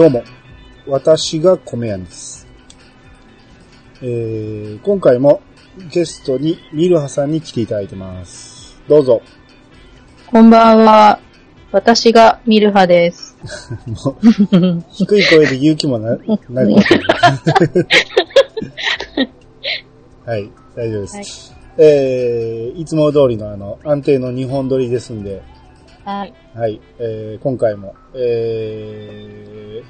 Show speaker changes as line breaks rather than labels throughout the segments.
どうも、私が米屋です。えー、今回もゲストにミルハさんに来ていただいてます。どうぞ。
こんばんは。私がミルハです。
低い声で言う気もな、なはい、大丈夫です。えー、いつも通りのあの、安定の日本撮りですんで、
はい。
はい、えー、今回も、え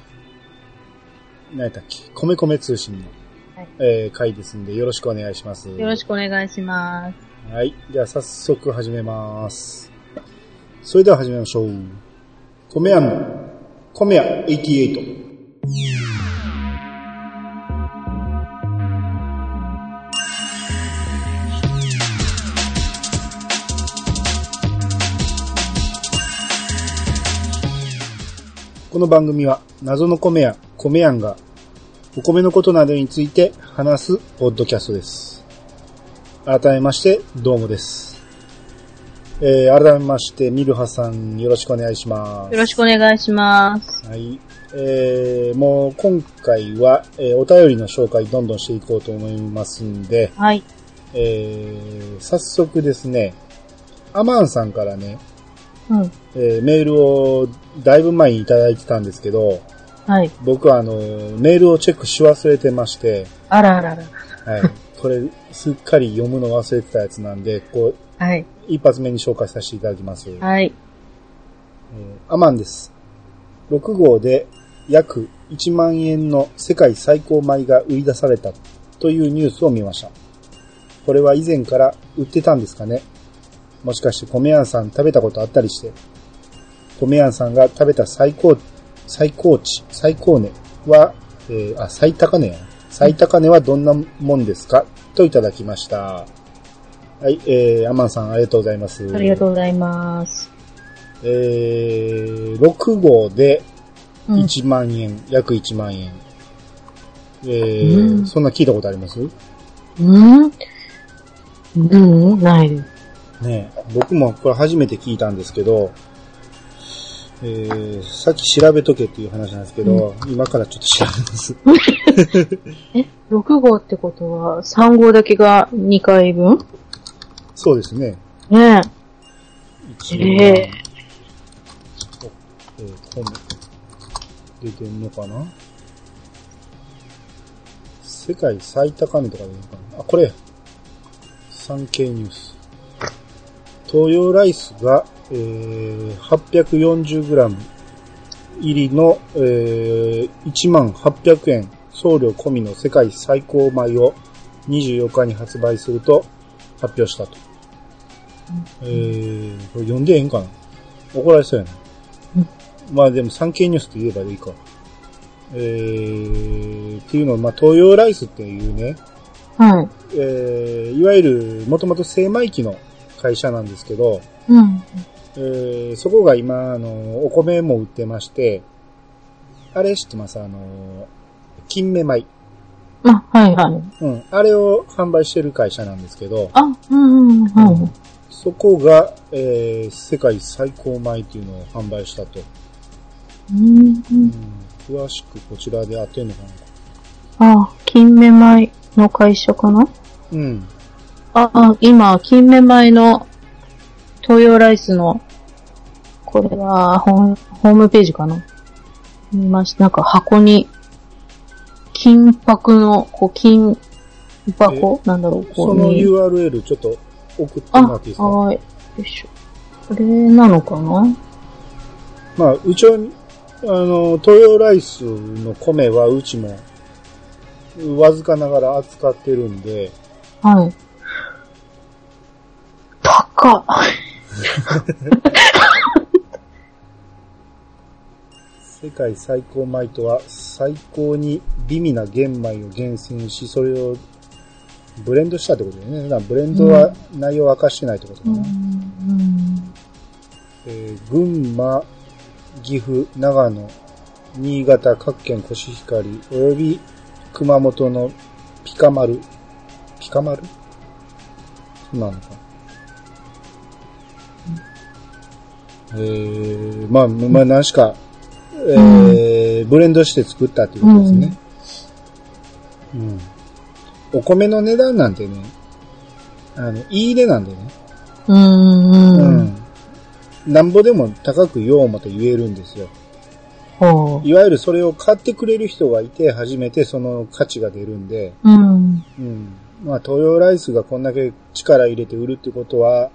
ー、何やったっけ、米米通信の、
はい
えー、回ですんで、よろしくお願いします。
よろしくお願いします。
はい。じゃあ早速始めます。それでは始めましょう。米屋の、米屋88。この番組は謎の米屋、米屋がお米のことなどについて話すポッドキャストです。改めまして、どうもです。えー、改めまして、ミルハさん、よろしくお願いします。
よろしくお願いします。
はい。えー、もう今回は、えーお便りの紹介どんどんしていこうと思いますんで、
はい。
えー、早速ですね、アマンさんからね、
うん。
えーメールをだいぶ前にいただいてたんですけど、
はい。
僕はあの、メールをチェックし忘れてまして、
あらあらあら。
はい。これ、すっかり読むの忘れてたやつなんで、こう、
はい。
一発目に紹介させていただきます。
はい。
えーアマンです。6号で約1万円の世界最高米が売り出されたというニュースを見ました。これは以前から売ってたんですかね？もしかして米屋さん食べたことあったりして、米屋さんが食べた最高、最高値、最高値は、えーあ、最高値やな。最高値はどんなもんですか？といただきました。はい、えー、アマンさんありがとうございます。
ありがとうございます。
えー、6号で
うん。
1万円、約1万円。えー
うん
そんな聞いたことあります？
うん？うんないです。
ねえ僕もこれ初めて聞いたんですけど、えー、さっき調べとけっていう話なんですけど、今からちょっと調べます。
え、6号ってことは3号だけが2回分？
そうですね。
ね
1
え。
万
ええ
えー、本出てんのかな？世界最高値とかでいいのかな？あ、これ。産経ニュース。東洋ライスが、えー、840g 入りの、えー、1万800円送料込みの世界最高米を24日に発売すると発表したと。えー、これ読んでええんかな？怒られそうやな。まあでも産経ニュースと言えばいいか。えー、っていうのは、まあ東洋ライスっていうね、
はい。
えー、いわゆるもともと精米機の会社なんですけど、
うん。
えー、そこが今、あの、お米も売ってまして、あれ知ってます？あの、金目米。
あ、はいはい。
うん。あれを販売してる会社なんですけど、
あ、うんうん、はい。
そこが、えー、世界最高米っていうのを販売したと。
うん
うん、詳しくこちらで当てんのかな
あ、金目米の会社かな？
うん。
あ、あ今、金目米の東洋ライスの、これはホーム、ホームページかな？見ました。なんか箱に、金箔の、こう、金箱？なんだろう、こ
そうの
に。
URL ちょっと送って
あ、
もらっていいですか？
はい。よいしょ。これなのかな？
まあ、うちは、あの、東洋ライスの米はうちも、わずかながら扱ってるんで、
はい。高っ。
世界最高米とは、最高に美味な玄米を厳選し、それをブレンドしたってことだよね。ブレンドは内容を明かしてないってことか
う
な。
ん。
えー群馬、岐阜、長野、新潟、各県コシヒカリ、および熊本のピカマル。ピカマル？そうなのか。えー、まあ、まあ、何しか、えーえーブレンドして作ったっていうことですね。うん。お米の値段なんてね、あの、いい値なんでね。
うーん。
うん。なんぼでも高く言おうもと言えるんですよ。
ほ
いわゆるそれを買ってくれる人がいて初めてその価値が出るんで、
う。うん。
うん。まあ、東洋ライスがこんだけ力入れて売るってことは、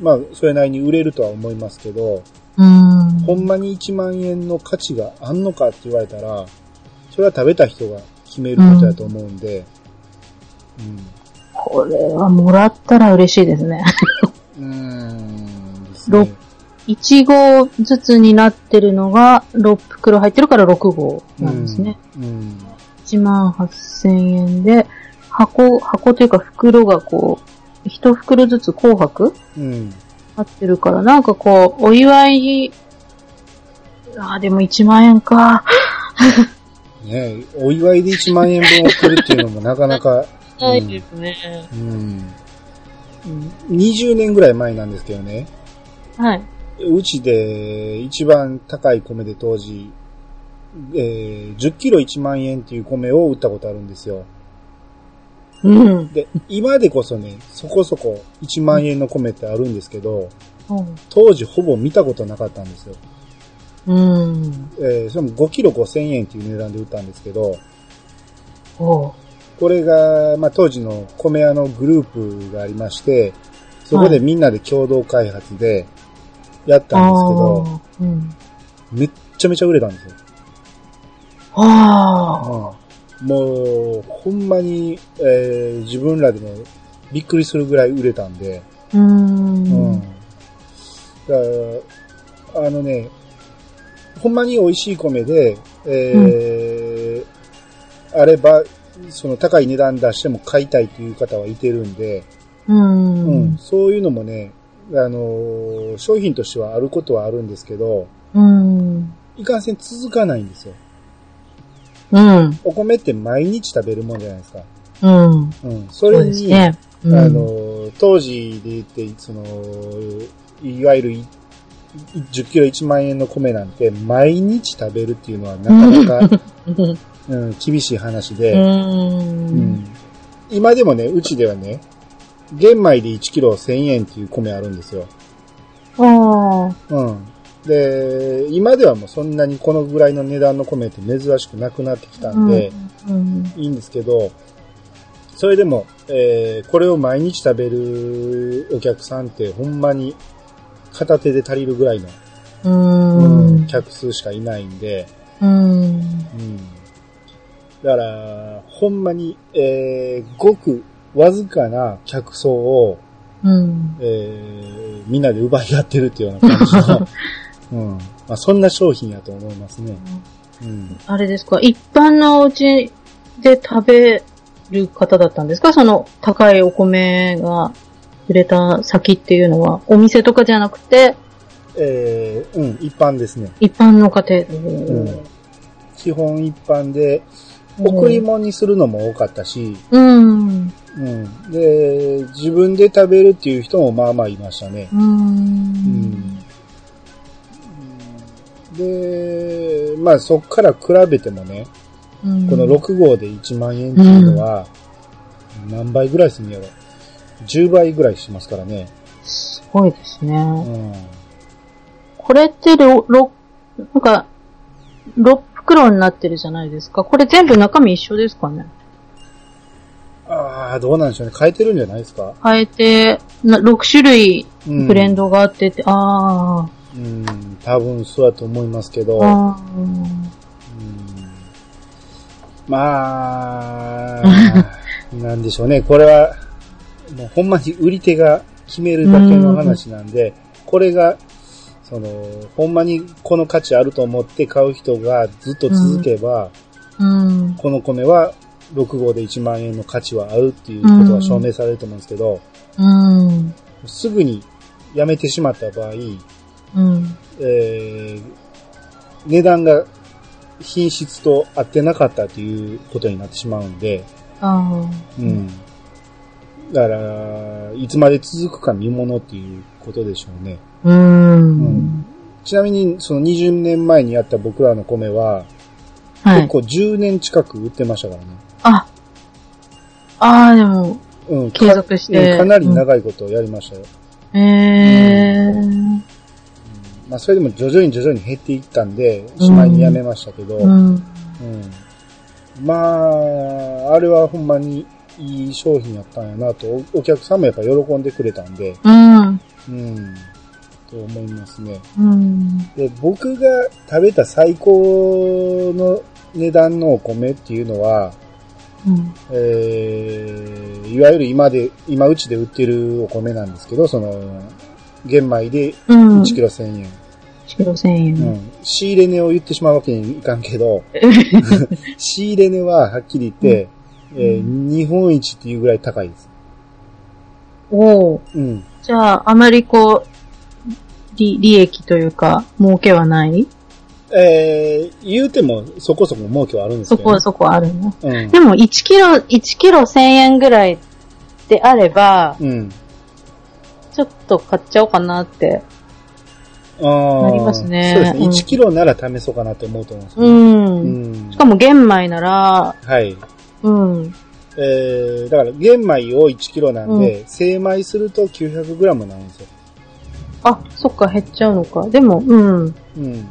まあ、それなりに売れるとは思いますけど、
うん。
ほんまに1万円の価値があんのかって言われたら、それは食べた人が決めることだと思うんで、
これはもらったら嬉しいですね。
うん。うーんです
ろ
ね。
1号ずつになってるのが6袋入ってるから6号なんですね。
うん。
1万8000円で、箱、箱というか袋がこう、1袋ずつ紅白
うん。
なってるから、なんかこう、お祝い、あーでも1万円か。
ねお祝いで1万円分送るっていうのもなかなか、
ないですね。
うん。20年ぐらい前なんですけどね、
はい。
うちで一番高い米で当時、えー10キロ1万円っていう米を売ったことあるんですよ。
うん。
で、今でこそね、そこそこ1万円の米ってあるんですけど、
うん
当時ほぼ見たことなかったんですよ。
うん。
えーそれも5キロ5000円っていう値段で売ったんですけど、これが、まあ、当時の米屋のグループがありまして、そこでみんなで共同開発でやったんですけど、
うん。
めっちゃめちゃ売れたんですよ。
あ
うんもう、ほんまに、えー自分らでもびっくりするぐらい売れたんで、
あ。うん。
うん。だから、あのね、ほんまに美味しい米で、えーあれば、その高い値段出しても買いたいという方はいてるんで、
うん。
うん、そういうのもね、あのー商品としてはあることはあるんですけど、
うん。
いかんせん続かないんですよ。
うん。
お米って毎日食べるもんじゃないですか。
うん。
うん。それに、
ね。うん
あの、当時で言って、その、いわゆるい10キロ1万円の米なんて毎日食べるっていうのはなかなか、うん、厳しい話で、
う。
うんん今でもね、うちではね、玄米で1キロ1000円っていう米あるんですよ。
ああ。
うん。で、今ではもうそんなにこのぐらいの値段の米って珍しくなくなってきたんで、
うん。
いいんですけど、それでも、えーこれを毎日食べるお客さんってほんまに片手で足りるぐらいの、客数しかいないんで、
うん。
うん。だから、ほんまに、えーごくわずかな客層を、
うん。
えーみんなで奪い合ってるっていうような感じの、うん。まあ、そんな商品やと思いますね。うん。
あれですか？一般のお家で食べる方だったんですか？その高いお米が売れた先っていうのは、お店とかじゃなくて、
えーうん、一般ですね。
一般の家
うん
庭。
基本一般で、
うん
贈り物にするのも多かったし、
うん。
うん。で、自分で食べるっていう人もまあまあいましたね。
う。
うんん。で、まあそっから比べてもね、
うん
この6号で1万円っていうのは、何倍ぐらいするんやろ ?10 倍ぐらいしますからね。
すごいですね。
うん。
これってろ、ろ、なんか、6袋になってるじゃないですか。これ全部中身一緒ですかね？
ああ、どうなんでしょうね。変えてるんじゃないですか？
変えて、な6種類
うん。
ブレンドがあってて、あ
うん、多分そうだと思いますけど。まあ、なんでしょうね。これは、もうほんまに売り手が決めるだけの話なんで、これが、その、ほんまにこの価値あると思って買う人がずっと続けば、
あ、うん。
この米は6号で1万円の価値はあるっていうことが証明されると思うんですけど、
うん。
すぐにやめてしまった場合、
うん。
えー値段が品質と合ってなかったということになってしまうんで、
あ
うん。だから、いつまで続くか見ものっていうことでしょうね。
あ。うん。
んちなみに、その20年前にやった僕らの米は、
はい。
結構10年近く売ってましたからね。
あ、ああ、でも、
うん。
継続して
かうんかなり長いことをやりましたよ。
ええー。
まあ、それでも徐々に徐々に減っていったんで、しまいにやめましたけど、
うん。
うんまあ、あれはほんまにいい商品やったんやなと、おお客さんもやっぱ喜んでくれたんで、
うん。
うん、と思いますね。
うん。
で、僕が食べた最高の値段のお米っていうのは、
うん。
えー、いわゆる今で、今うちで売ってるお米なんですけど、その、玄米で
うん。
1キロ1000円。
1キロ1000円。
うん。仕入れ値を言ってしまうわけにいかんけど、仕入れ値ははっきり言って、えー日本一っていうぐらい高いです。
おお。
うん。
じゃあ、あまりこう、利、利益というか、儲けはない？
えー、言うてもそこそこ儲けはあるんですけど、ね。
そこ、そこあるね。
うん。
でも、1キロ、1キロ1000円ぐらいであれば、
うん。
ちょっと買っちゃおうかなって。なりますね
そうですね。
うん
1キロなら試そうかなって思うと思うんですよ
う
ね。
ん。
うん
しかも玄米なら、
はい。
うん。
えー、だから玄米を1キロなんで、精米すると900グラムなんですよ。
あ、そっか、減っちゃうのか。でも、うん。うん、
うん。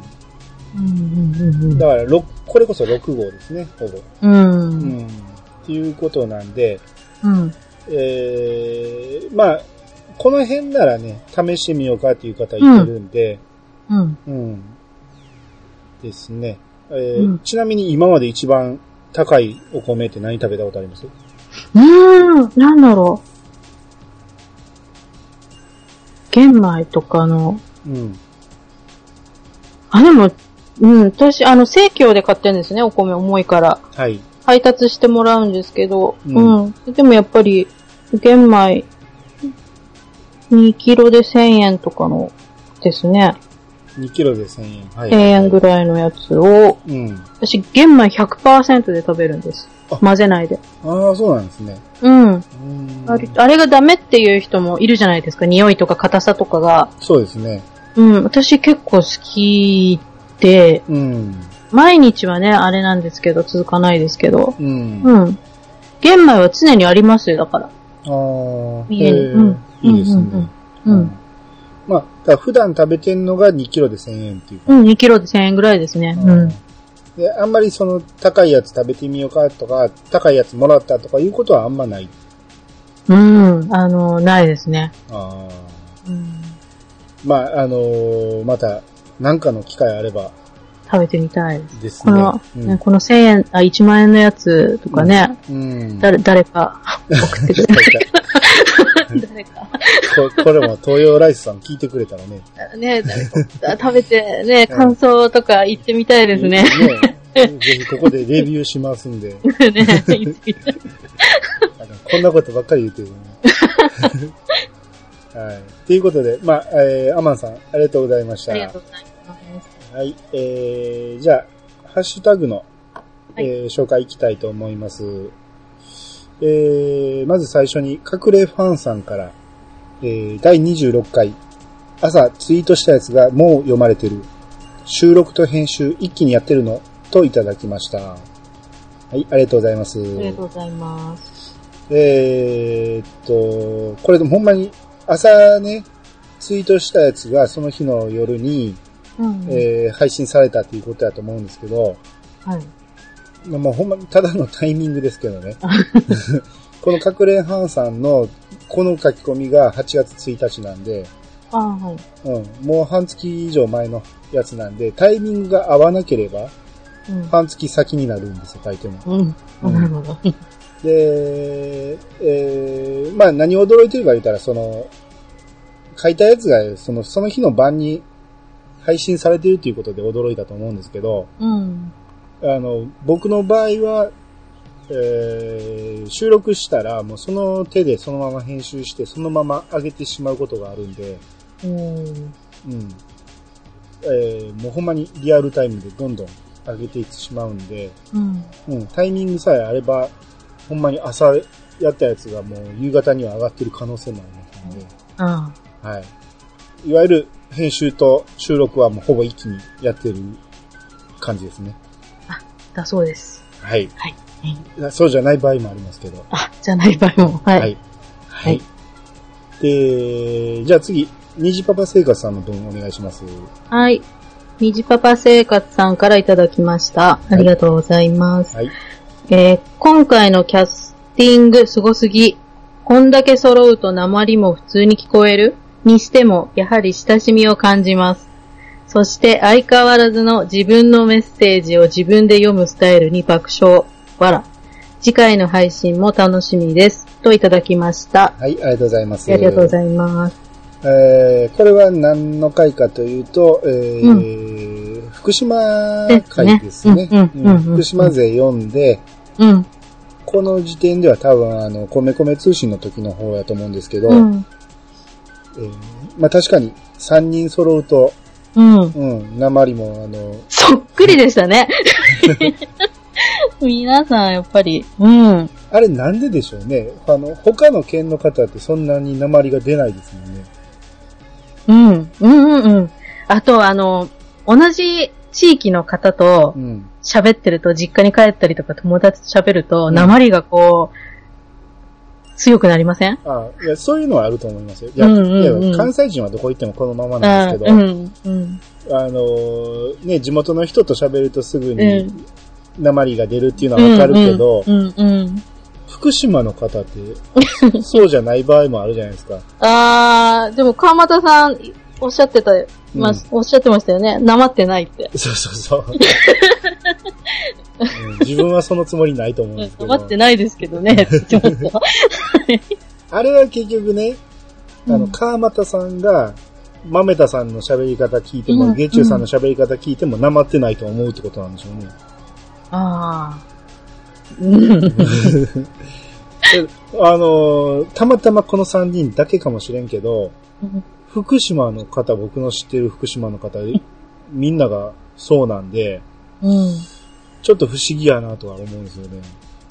うん、うん
だから、ろこれこそ6号ですね、ほぼ。
うん。う。
うんん。っていうことなんで、
うん。
えー、まあ、この辺ならね、試してみようかっていう方いてるんで、
うん。
うん。ですね。えー
うん
ちなみに今まで一番高いお米って何食べたことあります？
うーん、なんだろう。玄米とかの、
うん。
あ、でも、うん、私、あの、生協で買ってるんですね、お米重いから。
はい。
配達してもらうんですけど、
う
うんん。でもやっぱり、玄米、2キロで1000円とかのですね。
2キロで1000円。はい。
1000円ぐらいのやつを、
うん。
私、玄米100%で食べるんです
あ。
混ぜないで。
ああ、そうなんですね。
うん。
うん
あれあれがダメっていう人もいるじゃないですか。匂いとか硬さとかが。
そうですね。
うん。私結構好きで、
うん。
毎日はね、あれなんですけど、続かないですけど。
うん。
うん。玄米は常にありますよ、だから。
ああ、
家に
えー
うん
いいですね。
うんうんうん
まあ、だから普段食べてんのが2キロで1000円っていうか。
うん、2キロで1000円ぐらいですね。うん。
で、あんまりその高いやつ食べてみようかとか、高いやつもらったとかいうことはあんまない。
うん、あの、ないですね。
ああ。
うん。
まあ、あのーまた、なんかの機会あれば
食べてみたいです。
ですね。
この、
うん
ね、この1000円、あ、1万円のやつとかね、
うん。
誰、誰か送ってくれる。誰か。
ここれも東洋ライスさん聞いてくれたらね。
ね、誰か 食べてね、感想とか言ってみたいですね。
ねぜひここでレビューしますんで。
ね、
こんなことばっかり言ってるね。はい。ということで、まあ、えー、アマンさん、ありがとうございました。
ありがとうございます。
はい。えー、じゃあ、ハッシュタグの、
はい
えー紹介いきたいと思います。えー、まず最初に、隠れファンさんから、えー、第26回、朝ツイートしたやつがもう読まれてる。収録と編集一気にやってるのといただきました。はい、ありがとうございます。
ありがとうございます。
えーっと、これでもほんまに朝ね、ツイートしたやつがその日の夜に、
うん。
えー配信されたっていうことだと思うんですけど、
はい。
まあ、もうほんまにただのタイミングですけどね。この隠れハンさんのこの書き込みが8月1日なんで、
あはい。
うん、もう半月以上前のやつなんで、タイミングが合わなければ、
うん。
半月先になるんですよ、書いても。
うん。
うん
なるほど。
で、えー、まあ何を驚いてるか言ったら、その、書いたやつが、その、その日の晩に配信されてるっていうことで驚いたと思うんですけど、
うん。
あの、僕の場合は、えー、収録したら、もうその手でそのまま編集して、そのまま上げてしまうことがあるんで、
うん。
うん。えー、もうほんまにリアルタイムでどんどん上げていってしまうんで、
うん。
うん、タイミングさえあれば、ほんまに朝やったやつがもう夕方には上がってる可能性もありますので、
あ
はい。いわゆる編集と収録はもうほぼ一気にやってる感じですね。
だそうです。
はい。
はい。
そうじゃない場合もありますけど。
あ、じゃない場合も。はい。
はい。はい。で、じゃあ次、虹パパ生活さんの分お願いします。
はい。にじパパ生活さんからいただきました。ありがとうございます。
はい。
えー今回のキャスティングすごすぎ。こんだけ揃うと鉛も普通に聞こえるにしても、やはり親しみを感じます。そして相変わらずの自分のメッセージを自分で読むスタイルに爆笑。わら。次回の配信も楽しみです。といただきました。
はい、ありがとうございます。
ありがとうございます。
えーこれは何の回かというと、えー福島回ですね。福島勢読んで、
うん。
この時点では多分、あの、米米通信の時の方やと思うんですけど、
うん。
えーまあ確かに3人揃うと、
うん。
うん、鉛も、あの、
そっくりでしたね。皆さん、やっぱり、うん。
あれなんででしょうね。あの、他の県の方ってそんなに鉛が出ないですもんね。
うん。うんうんうん。あと、あの、同じ地域の方と
うん。
喋ってると、実家に帰ったりとか友達と喋ると、
うん
鉛がこう、強くなりません？
あいや、そういうのはあると思いますよ。いや、
うんうんうん
いや関西人はどこ行ってもこのままなんですけど、
あうん。うん。
あのーね、地元の人と喋るとすぐ
う
に
ん。
鉛が出るっていうのはわかるけど、
うんうん。うん
福島の方って、そうじゃない場合もあるじゃないですか。
あー、でも川又さん、おっしゃってた、まあ
うん
おっしゃってましたよね。なまってないって。
そうそうそう。うん自分はそのつもりないと思うんですけど
って、ないですけどね、って言ってました。
あれは結局ね、あの、
うん
川又さんが、豆田さんの喋り方聞いても、
うん
月中さんの喋り方聞いても、なまってないと思うってことなんでしょうね。
あー。うん。
で あのーたまたまこの3人だけかもしれんけど、福島の方、僕の知ってる福島の方、みんながそうなんで、
うん。
ちょっと不思議やなとは思うんですよね。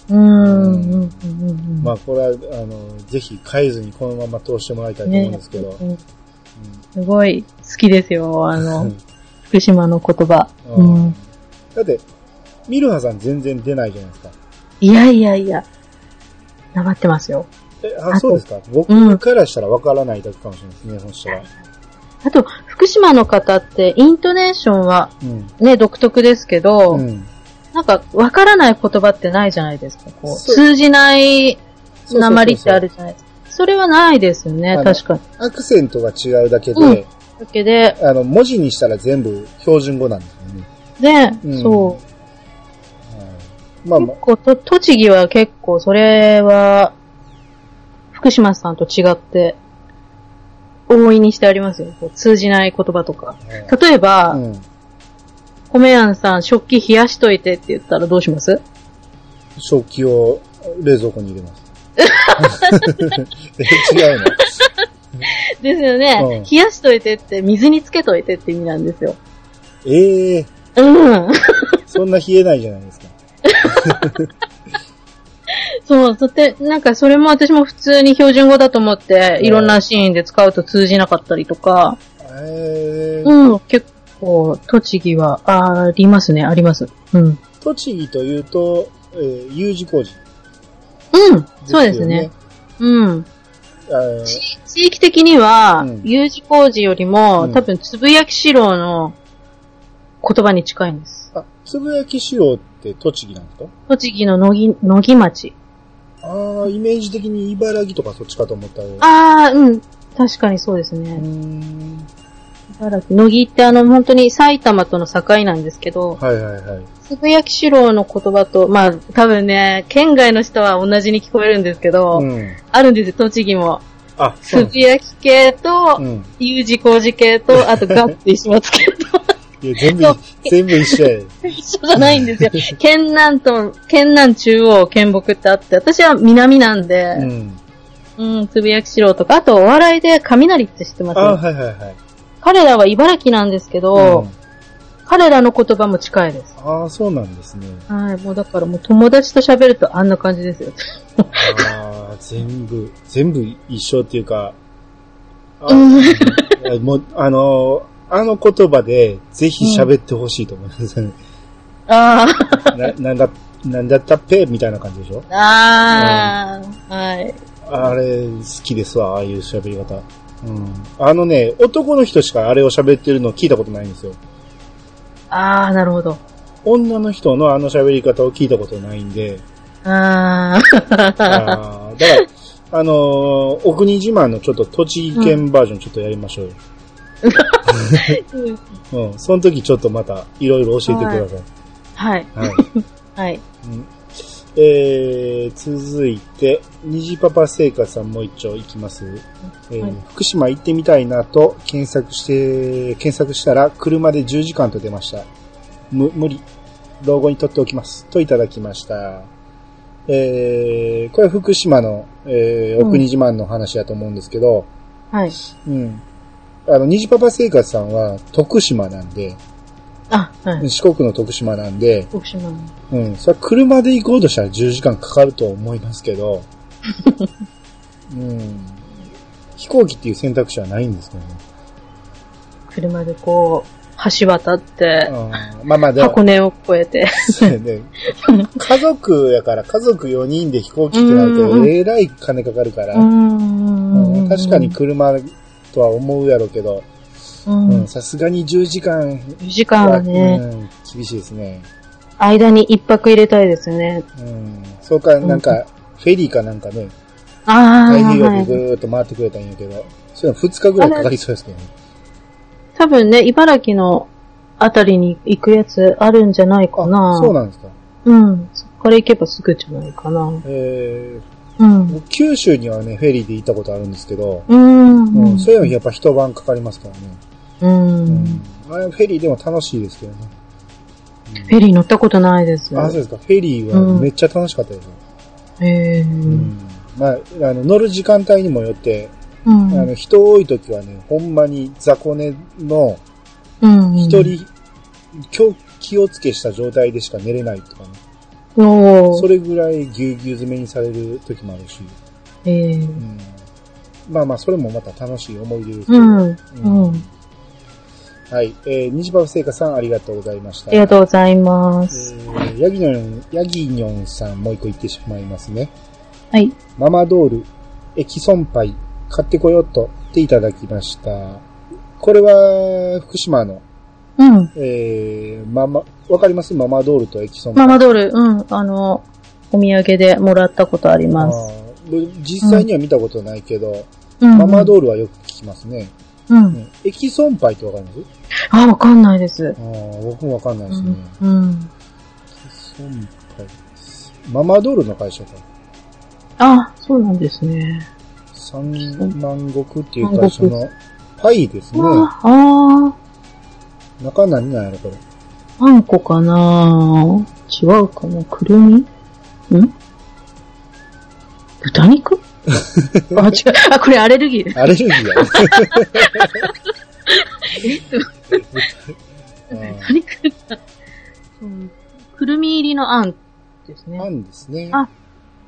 うん。うん。うん。
まあこれは、あの、ぜひ変えずにこのまま通してもらいたいと思うんですけど。
うんすごい好きですよ、あ
う
の
ん、
福島の言葉。
う
うんん。
だって、ミルハさん全然出ないじゃないですか。
いやいやいや、なまってますよ。
え、あ、
あと
そうですか？
うん
僕からしたらわからないだけかもしれないですね、そしたら。
あと、福島の方って、イントネーションは
うん。
ね、独特ですけど、
うん。
なんか、わからない言葉ってないじゃないですか。こう、通じない鉛ってあるじゃないですか。それはないですよね確かに。
アクセントが違うだけで、
うんだけで、
あの、文字にしたら全部標準語なんですよね。
で、
うん
そう。
はいまあま
結構と、栃木は結構、それは、福島さんと違って、大いにしてありますよ。こう通じない言葉とか。
あ、
例えば、
うん。
米やんさん、食器冷やしといてって言ったらどうします？
食器を冷蔵庫に入れます。え違うの？
ですよね、
うん
冷やしといてって、水につけといてって意味なんですよ。
ええ
うん。
そんな冷えないじゃないですか。
そう、そって、なんかそれも私も普通に標準語だと思って、いろんなシーンで使うと通じなかったりとか、
ええ
うん、結構、栃木はありますね、あります。うん。
栃木というと、えー U 字工事、
うん、そうですね。。うん。地域的には
うん
U 字工事よりも、
うん
多分、つぶやき四郎の言葉に近いんです。
あ、つぶやきしろって栃木なんですか？
栃木の野木、野木町。
ああ、イメージ的に茨城とかそっちかと思ったよ。
ああ、うん。確かにそうですね。
ん。
茨城。野木ってあの、本当に埼玉との境なんですけど、
はいはいはい。
つぶやき四郎の言葉と、まあ、多分ね、県外の人は同じに聞こえるんですけど、
うん。
あるんですよ、栃木も。
あ、
つぶやき系と
す。う、ん。
U 字工事系と、あとガッて石松系と、
いや、全部全部一緒や。
一緒じゃないんですよ。県南と、県南中央、県北ってあって、私は南なんで、
うん。
うん、つぶやきしろうとか、あとお笑いで雷って知ってます？
あはいはいはい。
彼らは茨城なんですけど、
うん
彼らの言葉も近いです。
ああ、そうなんですね。
はい、もうだからもう友達と喋るとあんな感じですよ。
ああ、全部、全部一緒っていうか、あ もう、あのーあの言葉で、ぜひ喋ってほしいと思いますね。
あ
な、なんだ、なんだったっぺみたいな感じでしょ？
あ、ああ、はい。
あれ、好きですわ、ああいう喋り方。うん。あのね、男の人しかあれを喋ってるの聞いたことないんですよ。
ああ、なるほど。
女の人のあの喋り方を聞いたことないんで、
ああ、
だから、あのー、お国自慢のちょっと栃木県バージョンちょっとやりましょうよ。うん。その時ちょっとまたいろいろ教えてください。
はい。
はい。
はい。
うんえー、続いて、虹パパ生活さんもう一丁いきます。えー
はい
福島行ってみたいなと検索して、検索したら車で10時間と出ました。む、無理。老後に取っておきます。といただきました。えー、これは福島の、えー、
うん
お国自慢の話だと思うんですけど、
はい。
うん。あの、虹パパ生活さんは徳島なんで、
あ、はい。
四国の徳島なんで、
徳島の。
うん。それは車で行こうとしたら10時間かかると思いますけど、うん。飛行機っていう選択肢はないんですけどね。
車でこう、橋渡って、
うんまあまあ、でも
箱根を越えて。
そうやね家族やから、家族4人で飛行機ってなると、えらい金かかるから、
う
うん
ん
確かに車とは思うやろうけど、さすがに10時間
4時間はね、
うん、厳しいですね。
間に一泊入れたいですよね。
うん。そうか、なんか、フェリーかなんかね、
ああ、
太平洋
はい。
でぐーっと回ってくれたんやけど、それは2日ぐらいかかりそうですけどね。
多分ね、茨城のあたりに行くやつあるんじゃないかな。
そうなんですか。
うん。そこから行けばすぐじゃないかな。
え
うん。
ー、九州にはね、フェリーで行ったことあるんですけど、
うん。
うん、そういうのやっぱ一晩かかりますからね。
う。
うんん。あれフェリーでも楽しいですけどね。
フェリー乗ったことないです。
あ、そうですか。フェリーはめっちゃ楽しかったですよ。
へえ。
う
うん。
ん。まあ、あの、乗る時間帯にもよって、
うん。
あの、人多い時はね、ほんまに雑魚寝の
うん。
一人、今日気をつけした状態でしか寝れないとかね。
おー
それぐらいぎゅうぎゅう詰めにされる時もあるし。
ええ
うん。まあまあ、それもまた楽しい思い出ですけど。
うん。
う
うんん。
はい。えー、虹パパ聖火さんありがとうございました。
ありがとうございます。
えー、ヤギニョン、ヤギニョンさんもう一個言ってしまいますね。
はい。
ママドール、エキソンパイ、買ってこようとっていただきました。これは、福島の、
うん。
えー、ママ、わかります？ママドールとエキソンパイ。
ママドール、うん。あの、お土産でもらったことあります。
実際には見たことないけど、
うん。
ママドールはよく聞きますね。
う。
うんん、エキソンパイってわかります？
あ、わかんないです。
あー僕もわかんないですね。
うん。うん。
エキソンパイ。ママドールの会社か。
あ、そうなんですね。
三万石っていう会社のパイですね。
ああ
中何なんやろ、これ？
ー、あんこかな？違うかな？くるみ？ん？豚肉？あ、違う。あ、これアレルギーです。
アレルギーやね。あ
豚肉だ。うんくるみ入りのあんですね。
ーあんですね。
あ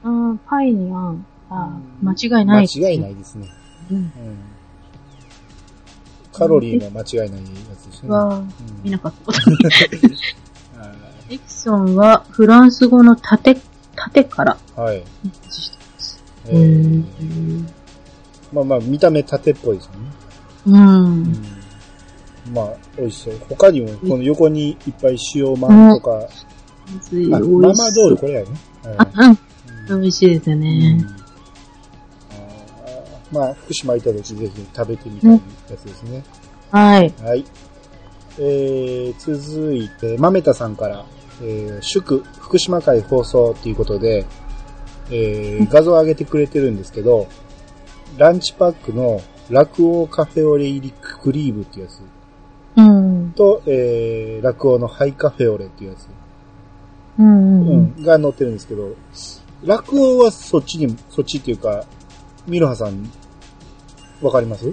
うん、パイにあん。あ
うん
間違いない。
間違いないですね。
うん。
うんカロリーも間違いないやつですね。
は、
うん
見なかったこと。
あ
エキソンはフランス語の縦、縦から
ーはい。えーまあまあ、見た目縦っぽいですよね。
うん。
うんまあ、美味しそう。他にも、この横にいっぱい塩まんとか、
美味し
あ、ママドールこれやね。
うん。
うん
美味しいですよね。
うんまあ、福島行った時ぜひ食べてみたいやつですね。
はい。
はい。えー、続いて、まめたさんから、えー、祝、福島会放送ということで、えー、画像を上げてくれてるんですけど、ランチパックの落王カフェオレ入りクリームっていうやつ
うん。
と、えー、落王のハイカフェオレっていうやつ、
うん。
う
うん。
ん、が載ってるんですけど、落王はそっちに、そっちっていうか、ミロハさん、わかります？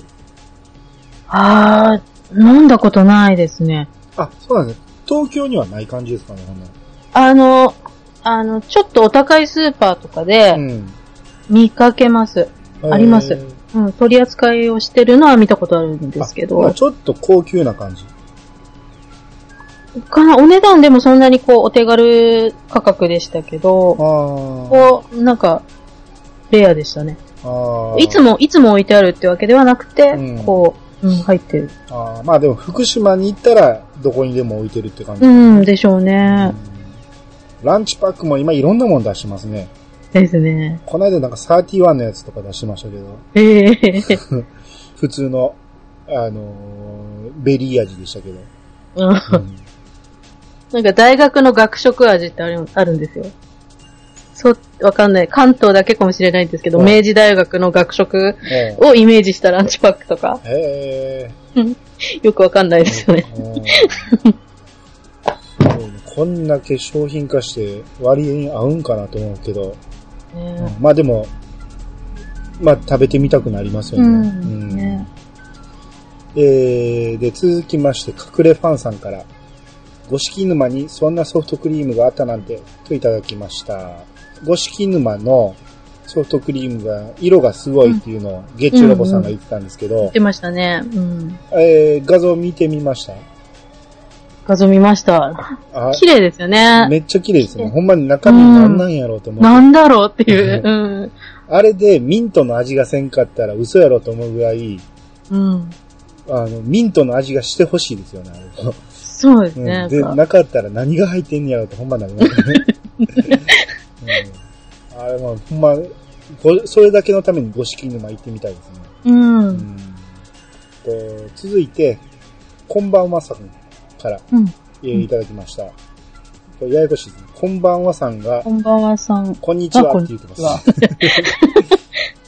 あー、飲んだことないですね。
あ、そうなんですね。東京にはない感じですかね、ほんな
あの、あの、ちょっとお高いスーパーとかで。見かけます。あります
えー
うん、取り扱いをしてるのは見たことあるんですけ
あまあ
ど。
ちょっと高級な感じ。
かな、お値段でもそんなにこう、お手軽価格でしたけど、
あ
こう、なんか、レアでしたね。いつも、いつも置いてあるってわけではなくて、
うん
こう、うん、入ってる。
ああ、まあでも福島に行ったらどこにでも置いてるって感じ。
うん、でしょうね。
うんランチパックも今いろんなもん出してますね。
ですね。
この間なんか31のやつとか出してましたけど、
ええ
普通の、あのーベリー味でしたけど。
うん
うん
なんか大学の学食味ってあるあるんですよ。そう、わかんない。関東だけかもしれないんですけど、
うん
明治大学の学食
え
をイメージしたランチパックとか、
えへ
よくわかんないですよ
ね。こんだけ商品化して割に合うんかなと思うけど、
ね
まあでも、まあ食べてみたくなりますよね。
うん。
うん
ね
えー、で、続きまして、隠れファンさんから、五色沼にそんなソフトクリームがあったなんて、といただきました。五色沼のソフトクリームが、色がすごいっていうのを、ゲッチュラボさんが言ってたんですけど
言っ、てましたね。うん。
えー、画像見てみました
画像見ました。
あ
綺麗ですよね。
めっちゃ綺麗ですね。ほんまに中身なんなんやろうと思って。
なんだろうっていう。うん。
あれでミントの味がせんかったら嘘やろと思うぐらい、
うん。
あの、ミントの味がしてほしいですよね。あれ
そうですね。
うん、で、
なんか
ったら何が入ってんねやろってほんまなりますね。うん、あれもほんま、ごそれだけのために五色沼行ってみたいですね。
う。
うんん、と続いて、こんばんはさんから、
うん。
えーいただきました。ややこしいですね。こんばんはさんが、
こんばんはさん。
こんにちはって言ってます。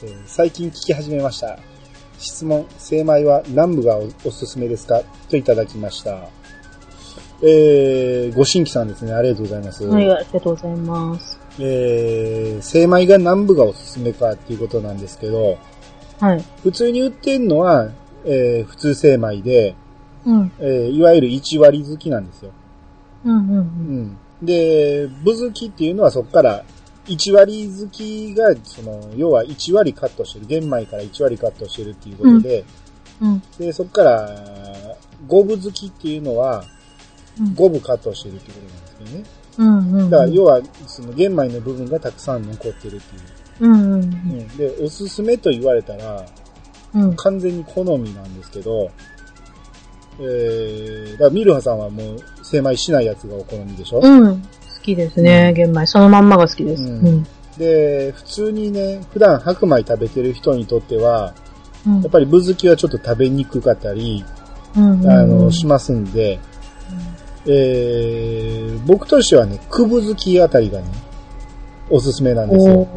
えー最近聞き始めました。質問、精米は何部がおおすすめですか？といただきました。えー、ご新規さんですね。ありがとうございます。
はい、ありがとうございます。
えー、精米が何部がおすすめかっていうことなんですけど、
はい。
普通に売ってんのは、えー、普通精米で、
うん。
えー、いわゆる1割好きなんですよ。
うん、うん、
うん。で、部好きっていうのはそこから、1割好きが、その、要は1割カットしてる。玄米から1割カットしてるっていうことで、
うん。うん。
で、そこから、5分好きっていうのは、
うん
5分カットしてるってことなんですけどね。
うん、うん。
だから、要は、その玄米の部分がたくさん残ってるっていう。
うん、うん。
うん。で、おすすめと言われたら、
うん。
完全に好みなんですけど、えー、だからミルハさんはもう精米しないやつがお好みでしょ、
うん。好きですね、玄米。そのまんまが好きです。
う
うんん。
で、普通にね、普段白米食べてる人にとっては、
うん
やっぱりぶ好きはちょっと食べにくかったり、
うん。
あの、しますんで、えー、僕としてはね、くぶ好きあたりがね、おすすめなんですよ。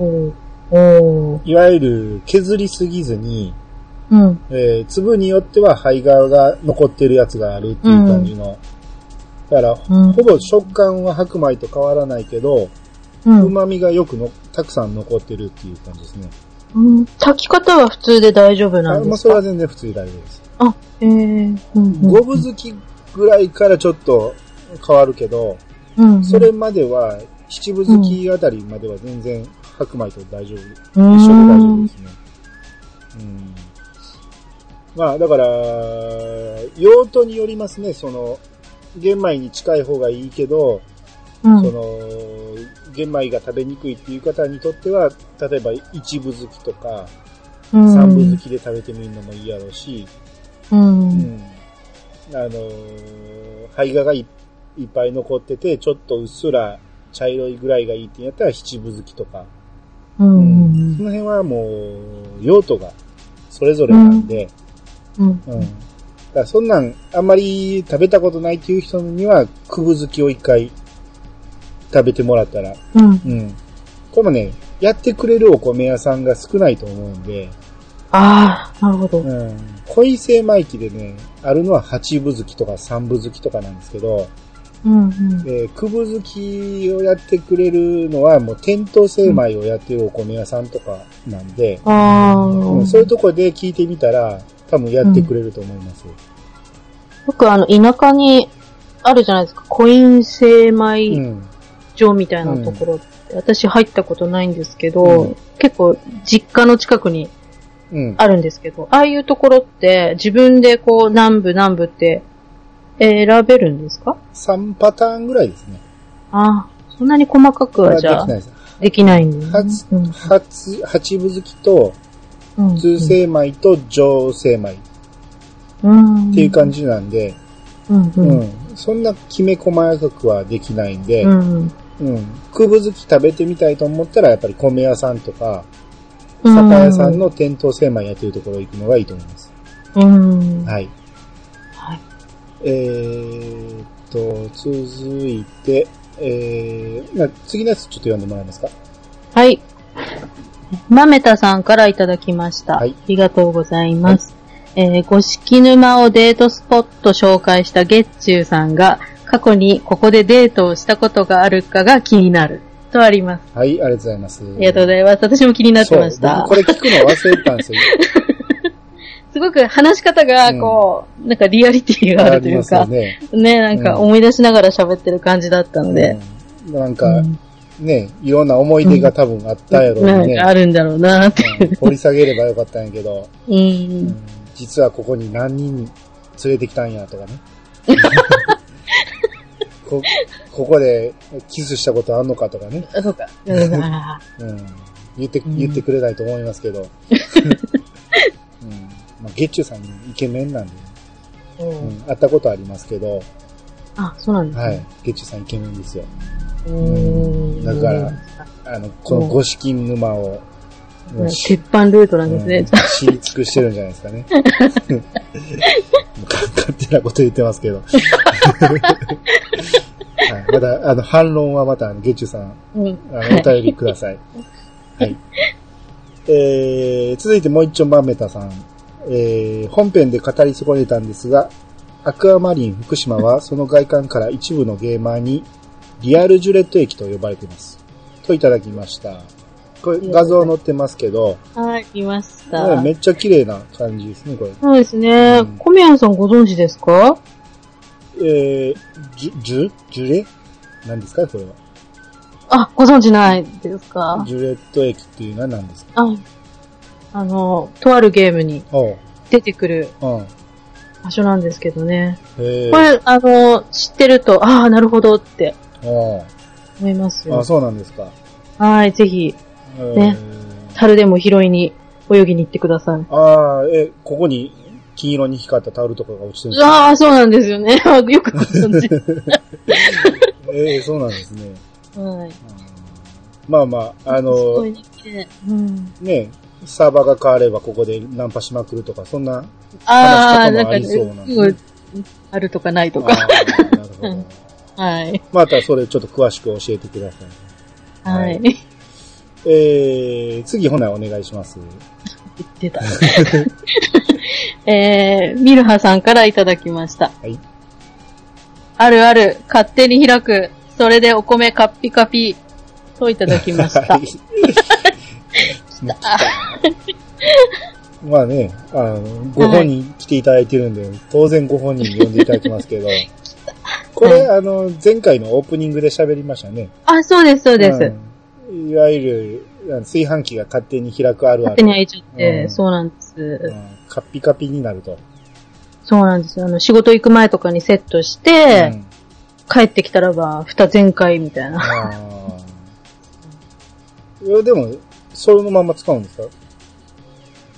いわゆる削りすぎずに、
うん。
えー粒によっては胚芽が残ってるやつがあるっていう感じの。だから、
うん
ほぼ食感は白米と変わらないけど、
うん。
旨味がよくの、たくさん残ってるっていう感じですね。
うん。炊き方は普通で大丈夫な
あまあ、
んですか？
それは全然普通に大丈夫です。
あ、ええー。うん。
五分好きぐらいからちょっと変わるけど、
うん。
それまでは、七分好きあたりまでは全然白米と大丈夫。
うん、
一緒で大丈夫ですね。うん。まあ、だから、用途によりますね、その、玄米に近い方がいいけど、
うん。
その、玄米が食べにくいっていう方にとっては、例えば一部好きとか、
うん、
三部好きで食べてみるのもいいやろうし、
うん。
うん。あのー、胚芽がいいっぱい残ってて、ちょっとうっすら茶色いぐらいがいいってやったら七分好きとか、
うん。
その辺はもう、用途がそれぞれなんで、
うん。
うん。だからそんなん、あんまり食べたことないっていう人には、くぶ好きを一回食べてもらったら、
うん。
うん。これもね、やってくれるお米屋さんが少ないと思うんで、
ああ、なるほど。
うん。恋精米機でね、あるのは八分好きとか三分好きとかなんですけど、
うん。うん。
えー、くぶ好きをやってくれるのはもう店頭精米をやってるお米屋さんとかなんで、
ああ、
うんそういうとこで聞いてみたら、多分やってくれると思います。
よくあの、田舎にあるじゃないですか。コイン精
う
米
ん。
場みたいなところって、私入ったことないんですけど、
うん
結構実家の近くに
うん。
あるんですけど、ああいうところって自分でこう南部南部って選べるんですか
？3パターンぐらいですね。
あそんなに細かくはじゃあ
できない、です。
できないんだよね
初、
うん
初、八分好きと、
うん
通精米と上精米っ
うん
ていう感じなんで、
うんう
うんん。そんなきめ細かくはできないんで、
うん
うん。くぶ好き食べてみたいと思ったら、やっぱり米屋さんとか、
うん
酒屋さんの店頭精米やってるところ行くのがいいと思います。
うん
はい。
はい
えーっと、続いて、えー、な次のやつちょっと読んでもらえますか？
はい。まめたさんからいただきました。
はい
ありがとうございます。えー、五色沼をデートスポット紹介した月中さんが、過去にここでデートをしたことがあるかが気になる。とあります。
はい、ありがとうございます。
ありがとうございます。私も気になってました
僕。これ聞くの忘れてたんですよ。
すごく話し方が、こう、なんかリアリティがあるというか、ね
ね。
なんか思い出しながら喋ってる感じだったので、
うんなんか、
うん
ね、いろんな思い出が多分あったやろうにね。
なんかあるんだろうなって。
うん掘り下げればよかったんやけど、
う
うん
ん。
実はここに何人連れてきたんやとかね。こここでキスしたことあんのかとかね。
あ、そうか。うん
言って、
うん
言ってくれないと思いますけど。うんまあ、ゲッチュさんイケメンなんで、
ーう
うんん、会ったことありますけど、
あ、そうなんですね。
はい。ゲッチュさんイケメンですよ。だからあの、この五色沼を、
鉄板ルートなんですね。
うん知り尽くしてるんじゃないですかね。勝手なこと言ってますけど。はい、まだ、あの、反論はまた、ゲッチュさん、
うん。
あの、お便りください。はい。えー、続いてもう一丁マンメタさん。えー、本編で語り損ねたんですが、アクアマリン福島はその外観から一部のゲーマーにリアルジュレット駅と呼ばれています。といただきました。これ画像載ってますけど、
はい、いました。
ねめっちゃ綺麗な感じですね、これ。
そうですね
うん。
小宮さんご存知ですか？
えー、ジュ、ジュ、ジュレ？何ですかこれは。
あ、ご存知ないですか？
ジュレット駅っていうのは何ですか？
あ、あの、とあるゲームに。出てくる
うん。
場所なんですけどね。これ、あの、知ってると、ああ、なるほどって思います
あ、
よ。
そうなんですか。
はい、ぜひ、
えー
ね樽でも拾いに泳ぎに行ってください。
ああ、え、ここに金色に光ったタオルとかが落ちてるんですか？
ああ、そうなんですよね。よくご存知。
ええそうなんですね。
はい。
うんまあまあ、あの、
うん。
ね、サーバーが変わればここでナンパしまくるとか、そんな
ああ、
話し方
なんか
もありそうなん
ね、
ですね
うんあるとかないと
あ
か。
ーなるほど。
はい。
またそれちょっと詳しく教えてください。
は
はいい。えー、次ほなお願いします。
出た。えー、ミルハさんからいただきました。
はい。
あるある、勝手に開く。それでお米カッピカピ。といただきました
まあね、あの、ご本人来ていただいてるんで、当然ご本人呼んでいただきますけど、これ、あの、前回のオープニングで喋りましたね。
あ、そうです、そうです。
うんいわゆる、炊飯器が勝手に開くあるある。
勝手に開いちゃって、
うん
そうなんです、
うんカッピカピになると。
そうなんですよ。あの、仕事行く前とかにセットし
う
て、
ん
帰ってきたらば、蓋全開みたいな。
いやでも、そのまま使うんですか？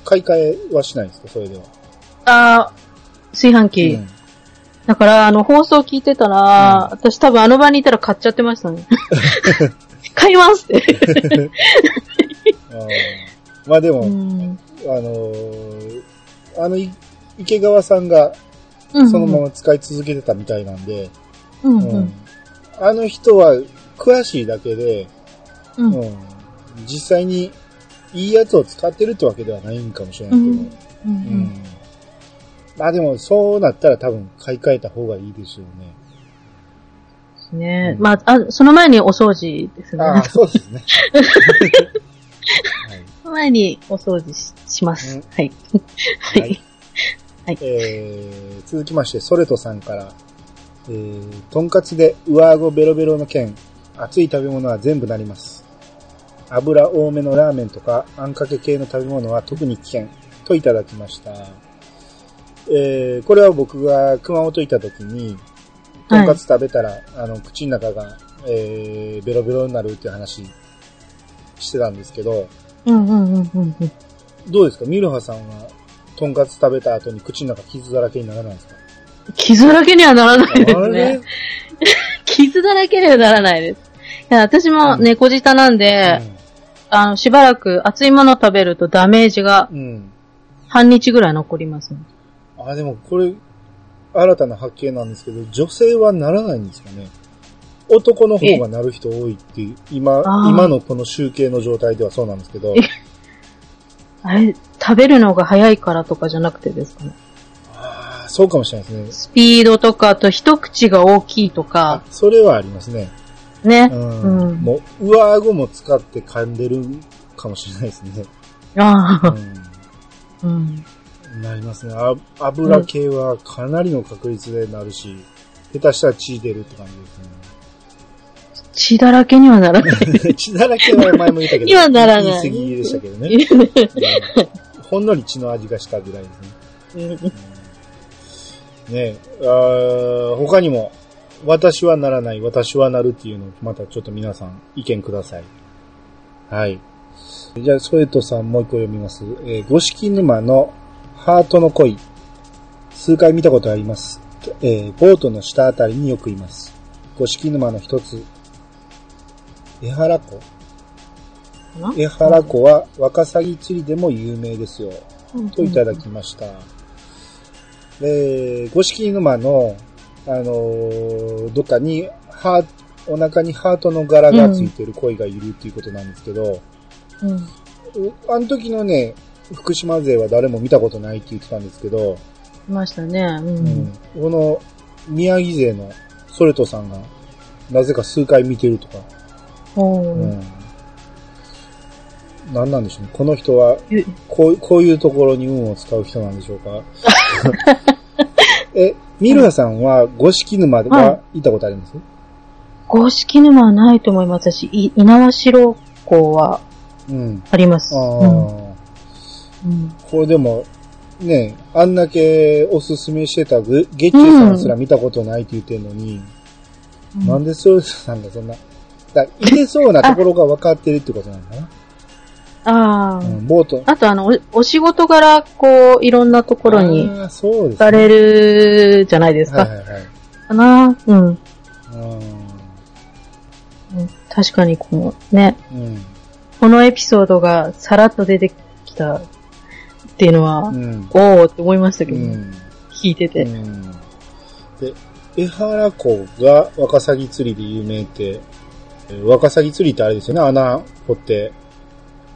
買い替えはしないんですか？それでは。
あー炊飯器。
うん
だから、あの、放送聞いてたら、
うん。
私多分あの場にいたら買っちゃってましたね。買いますって。
まあでも、
うん。
あのーあの、い池川さんがそのまま使い続けてたみたいなんで、
うん
う
うん。ん
あの人は詳しいだけで、
うん。
うん。実際にいいやつを使ってるってわけではないんかもしれないけど、
うんう
うんんまあでもそうなったら多分買い替えた方がいいでしょうね。
ね
うん
まあ、あ、その前にお掃除ですね。
ああ、そうですね。
その前にお掃除しします。
うん
はい。
はい。
はい。はい
えー、続きまして、ソレトさんから、えー、とんかつで上顎ベロベロの剣、熱い食べ物は全部なります。油多めのラーメンとか、あんかけ系の食べ物は特に危険、といただきました。えー、これは僕が熊本行った時に、とんかつ食べたら、あの、口の中が、えー、ベロベロになるっていう話してたんですけど、
うんうんうんうんうん。
どうですか？ミルハさんは、とんかつ食べた後に口の中傷だらけにならないですか？
傷だらけにはならないですね。傷だらけにはならないです。いや私も猫舌なんで、あの、しばらく熱いもの食べるとダメージが
うん。うん。
半日ぐらい残りますね。
あ、でもこれ、新たな発見なんですけど、女性はならないんですかね男の方がなる人多いっていう、今今のこの集計の状態ではそうなんですけど、
あれ、食べるのが早いからとかじゃなくてですかね。
あーそうかもしれないですね。
スピードとか、あと一口が大きいと
あ
か、、
それはありますね。
ね。
うん。
うん
もう、上顎も使って噛んでるかもしれないですね。
ああ、
う
うん。
ん。なりますね。あ油系はかなりの確率でなるし、下手したら血出るって感じ
血だらけにはならない。
ですね。血だらけは前も言ったけど、
にはならない
言い過ぎでしたけどね。う んほんのり血の味がしたぐらいですね。うんねえ、他にも、私はならない、私はなるっていうのを、またちょっと皆さん意見ください。はい。じゃあ、ソエトさんもう一個読みます。えー、五色沼のハートの恋。数回見たことあります。えーボートの下あたりによくいます。五色沼の一つ。江原湖江原湖はワカサギ釣りでも有名ですよ。といただきました。で、五色沼の、あのーどっかに、ハーお腹にハートの柄がついてる鯉がいるっていうことなんですけど、
うん。
うあの時のね、福島勢は誰も見たことないって言ってたんですけど、
いましたね。う
うん
ん。
この宮城勢のソレトさんが、なぜか数回見てるとか、うん。何なんでしょうね。この人は
ゆ
こう、こういうところに運を使う人なんでしょうか え、ミルハさんは五色沼は行ったことあります、
五色沼はないと思いますし、い猪苗代湖は
うん。
あります。
ああ、
うんうん
これでも、ね、あんだけおすすめしてたグゲッチュさんすら見たことないって言ってるのに、
うん
なんでソレトさんがそんな、だいけそうなところが分かってるってことなのかな、
ああ、
うん、ボート。
あとあの、おお仕事柄、こう、いろんなところに
あーそうです、ね。
行かれるじゃないですか。
はいはいはい。
かな？うん。
う
うん確かにこの、ね、
ん。うん。
このエピソードがさらっと出てきたっていうのは、
うん。
おーって思いましたけど、
うん。
聞いてて。
うん。で、江原湖がワカサギ釣りで有名って、えーワカサギ釣りってあれですよね、穴掘って、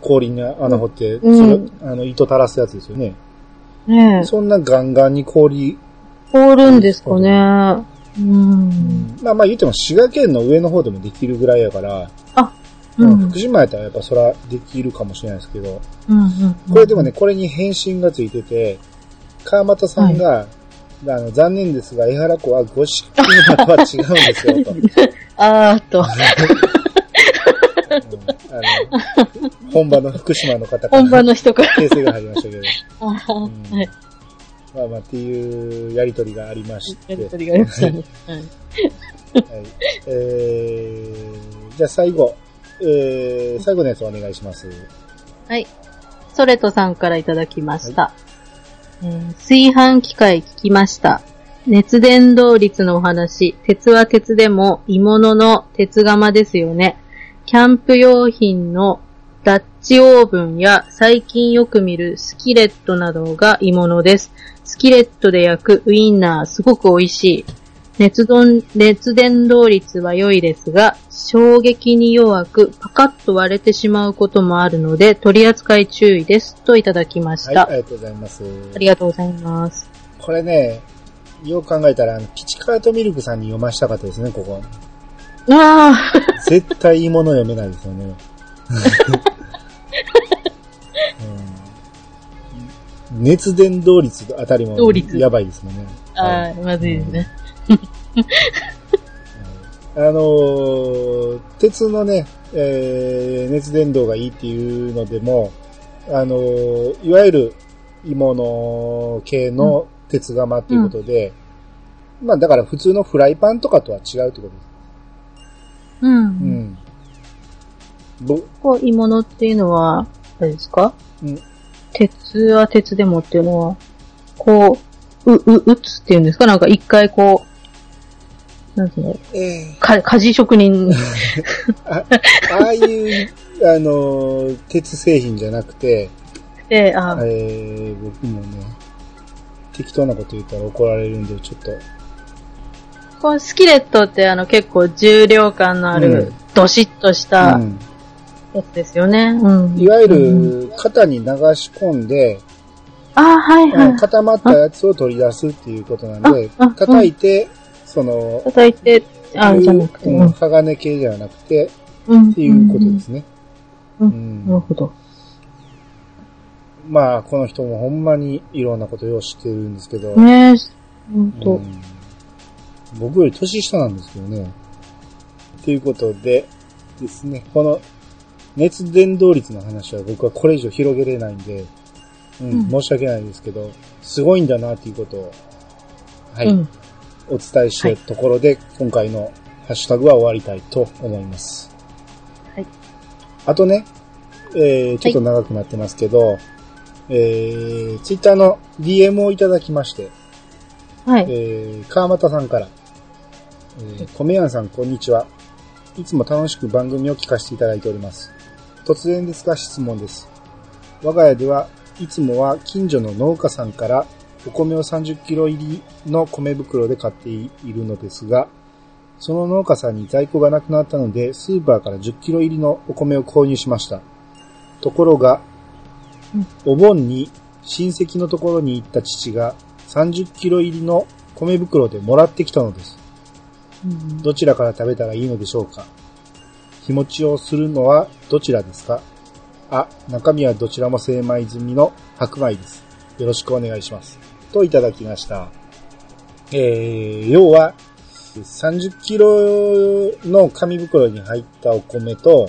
氷に穴掘って、あの、糸垂らすやつですよね。
ねえ、
そんなガンガンに氷、
凍るんですかね。うん。
まあまあ言っても滋賀県の上の方でもできるぐらいやから、
うん。
うん福島やったらやっぱそらできるかもしれないですけど、
うんうん。
これでもね、これに返信がついてて、川又さんが、あの残念ですが、江原湖は五色沼とは違うんですよ、と。う ん
あーっと、
あの本場の福島の方から
本場の人から。
訂正が入りましたけど、うん
はい。
まあまあっていうやりとりがありまして、
やりとりがありましたね。はい。
はいえー、じゃあ最後、えー、最後のやつお願いします。
はい。ソレトさんからいただきました。えー炊飯機械聞きました。熱伝導率のお話、鉄は鉄でも鋳物の鉄釜ですよね。キャンプ用品のダッチオーブンや最近よく見るスキレットなどが鋳物です。スキレットで焼くウインナーすごく美味しい。熱伝熱伝導率は良いですが、衝撃に弱くパカッと割れてしまうこともあるので、取り扱い注意です。といただきまし
はい、
た。
ありがとうございます。
ありがとうございます。
これね、よく考えたら、あのピチカートミルクさんに読ましたかったですね、ここ。
あ
絶対いいもの読めないですよね。うん、熱伝導率あたりもやばいですもんね。
あ、ああ、まずいですね。
あのー鉄のね、えー熱伝導がいいっていうのでも、あのーいわゆる芋の系の鉄釜っていうことで、まあだから普通のフライパンとかとは違うってことです。
うん。
うん。ぼ、
こう、鋳物っていうのは、あれですか？
うん。
鉄は鉄でもっていうのは、こう、う、う、打つっていうんですか？なんか一回こう、なんていうの？
ええ。
か、鍛冶職人。
ああいう、あのー、鉄製品じゃなくて、
で、あ、
えー、僕もね、適当なこと言ったら怒られるんで、ちょっと、
このスキレットってあの結構重量感のあ
うん。
る、どしっとした
うん。
やつですよね。うん。
いわゆ
うん。
る、型に流し込んで、
あ、はいはい。
うん。固まったやつを取り出すっていうことなんで
ああ、
叩いて、その、
叩いて、あ、じゃなくて、
うん、鋼系じゃなくて、
うん。
っていうことですね。
う
うん
なるほど。
まあ、この人もほんまにいろんなことを知ってるんですけど、
ねえ、ほん
う
と。
ん僕より年下なんですけどね。ということでですね、この熱伝導率の話は僕はこれ以上広げれないんで、うん
うん
申し訳ないですけど、すごいんだなっていうことを、はい、
うん。
お伝えしたいところで、今回のハッシュタグは終わりたいと思います。
はい。
あとね、えー、ちょっと長くなってますけど、えー、ツイッターの DM をいただきまして、
はい。
えー、川又さんから、えー、米やんさんこんにちは。いつも楽しく番組を聞かせていただいております。突然ですが質問です。我が家ではいつもは近所の農家さんからお米を30キロ入りの米袋で買っているのですが、その農家さんに在庫がなくなったので、スーパーから10キロ入りのお米を購入しました。ところが、
うん
お盆に親戚のところに行った父が30キロ入りの米袋でもらってきたのです。
うん
どちらから食べたらいいのでしょうか日持ちをするのはどちらですかあ、中身はどちらも精米済みの白米です。よろしくお願いします。といただきました。えー、要は、30キロの紙袋に入ったお米と、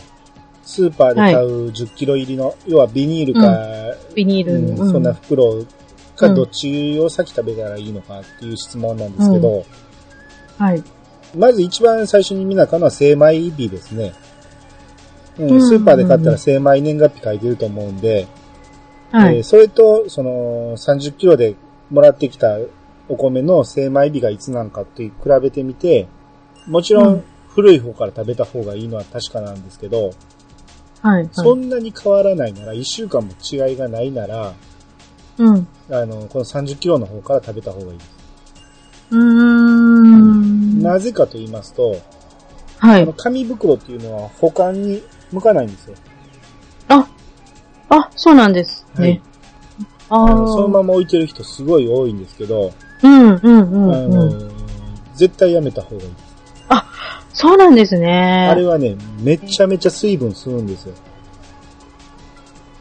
スーパーで買う10キロ入りの、要はビニールか、
ビニールの。
うんそんな袋か
うん
どっちを先食べたらいいのかっていう質問なんですけど、
はい。
まず一番最初に見なかのは精米日ですね。うん
うん
スーパーで買ったら精米年月日書いてると思うんで、
はい。
えーそれと、その、30キロでもらってきたお米の精米日がいつなんかって比べてみて、もちろ
うん
ん古い方から食べた方がいいのは確かなんですけど、
はい。
そんなに変わらないなら、1週間も違いがないなら、
うん。
あの、この30キロの方から食べた方がいいです。
うーん。
なぜかと言いますと、
はい
この。紙袋っていうのは保管に向かないんですよ。
あ、あ、そうなんです
はい
ね。あ
あ
あ。
のそのまま置いてる人すごい多いんですけど、
うん、うん、う
あ
ん。
絶対やめた方がいい。
そうなんですね。
あれはね、めちゃめちゃ水分吸うんですよ。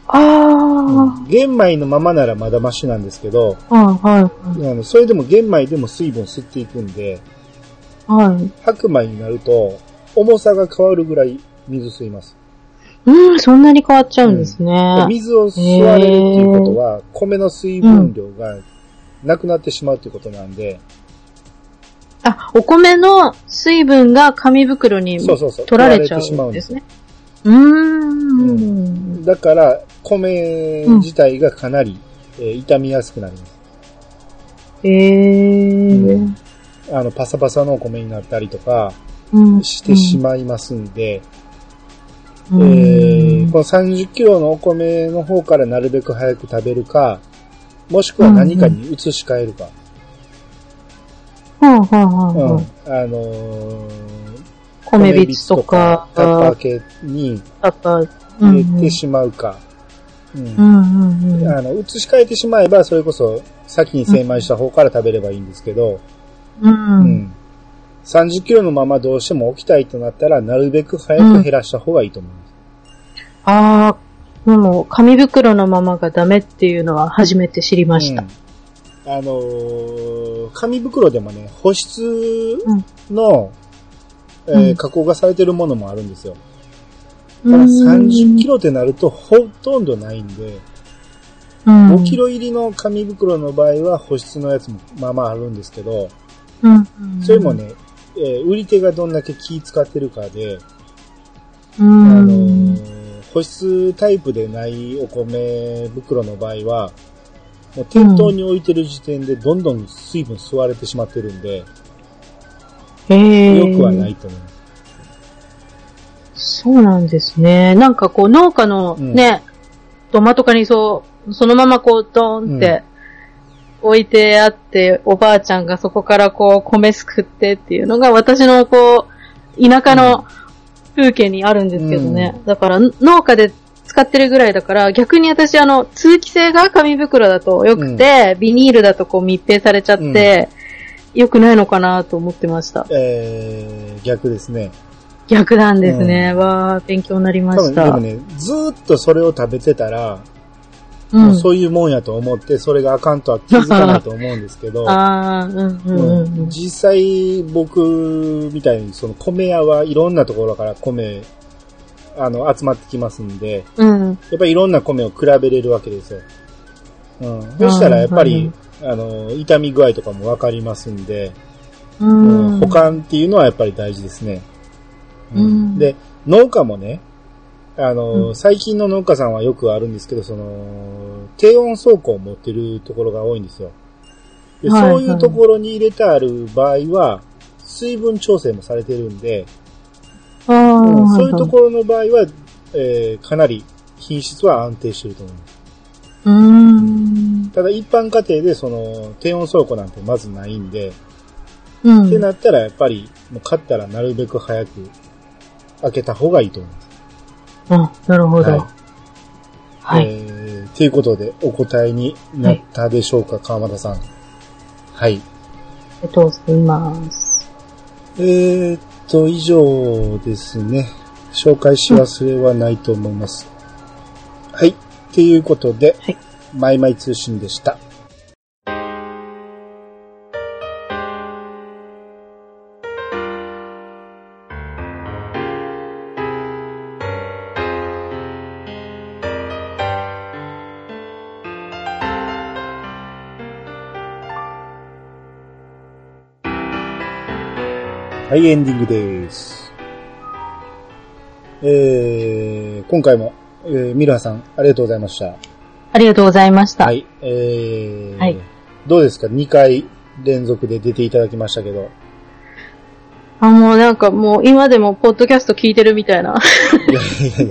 ああ。
玄米のままならまだマシなんですけど、
はい、はい、
あのそれでも玄米でも水分吸っていくんで、
はい。
白米になると重さが変わるぐらい水吸います。
うん、そんなに変わっちゃうんですね。
水を吸われるっていうことは、米の水分量がなくなってしまうっていうことなんで、
あ、お米の水分が紙袋に
そうそうそう
取られちゃ
うんで
うんですすね。うーん。
だから、米自体がかなり、えー傷みやすくなります。
ええ
うんあの、パサパサのお米になったりとか
うん。
してしまいますんで、
うん
えーこの30キロのお米の方からなるべく早く食べるか、もしくは何かに移し替えるか。
はあ、はあ、
うん
はあ。
あのー
米びつとか、
タッパー系に入れてしまうか。うん
うんうんうん。
あの、移し替えてしまえば、それこそ先に精米した方から食べればいいんですけど、
う。
うんん。30キロのままどうしても置きたいとなったら、なるべく早く減らした方がいいと思います。
ああ、でも、紙袋のままがダメっていうのは初めて知りました。
うんあのー紙袋でもね、保湿の、えー
うん
加工がされてるものもあるんですよ。だ
ん
30キロってなるとほとんどないんで、
うん。
5キロ入りの紙袋の場合は保湿のやつもまあまああるんですけど、
うん。うん
それも、ね、えー売り手がどんだけ気使ってるかで、
う
あの保湿タイプでないお米袋の場合は、もう店頭に置いてる時点でどんどん水分吸われてしまってるんで、
へえ。
良くはないと思います。
そうなんですね。なんかこう農家のね、土間とかにそう、そのままこうドーンって置いてあって、おばあちゃんがそこからこう米すくってっていうのが私のこう、田舎の風景にあるんですけどね。
う
だから農家で使ってるぐらいだから、逆に私あの、通気性が紙袋だと良くて、ビニールだとこう密閉されちゃって、良くないのかなと思ってました。
えー、逆ですね。
逆なんですね。わー、勉強になりま
多
した。
分でもね、ずーっとそれを食べてたら、
う
もうんそういうもんやと思って、それがあかんとは気づかないと思うんですけど、
うんうんうんうん。
実際僕みたいにその米屋はいろんなところから米、あの、集まってきますんで、
うん。
やっぱりいろんな米を比べれるわけですよ。うん。そしたらやっぱり、あの、傷み具合とかもわかりますんで、
う
うん
ん。
保管っていうのはやっぱり大事ですね。
うん
で、農家もね、あの、
うん
最近の農家さんはよくあるんですけど、その、低温倉庫を持ってるところが多いんですよ。で
はい
そういうところに入れてある場合は、水分調整もされてるんで、そういうところの場合は、えーかなり品質は安定してると思います。
うーん。
ただ一般家庭でその低温倉庫なんてまずないんで、
うん。
ってなったらやっぱりもう買ったらなるべく早く開けた方がいいと思います。
あ、なるほど。
は
はいい。
えー、ということでお答えになったでしょうか、川又さん。はい。
ありがとうございます。
えーっと、以上ですね。紹介し忘れはないと思います。はい。ということで、
はい
マイマイ通信でした。はい、エンディングです。えー、今回も、えー、ミルハさん、ありがとうございました。
ありがとうございました。
はい、えー、
はい
どうですか ?2 回連続で出ていただきましたけど。
あ、もうなんかもう今でもポッドキャスト聞いてるみたいな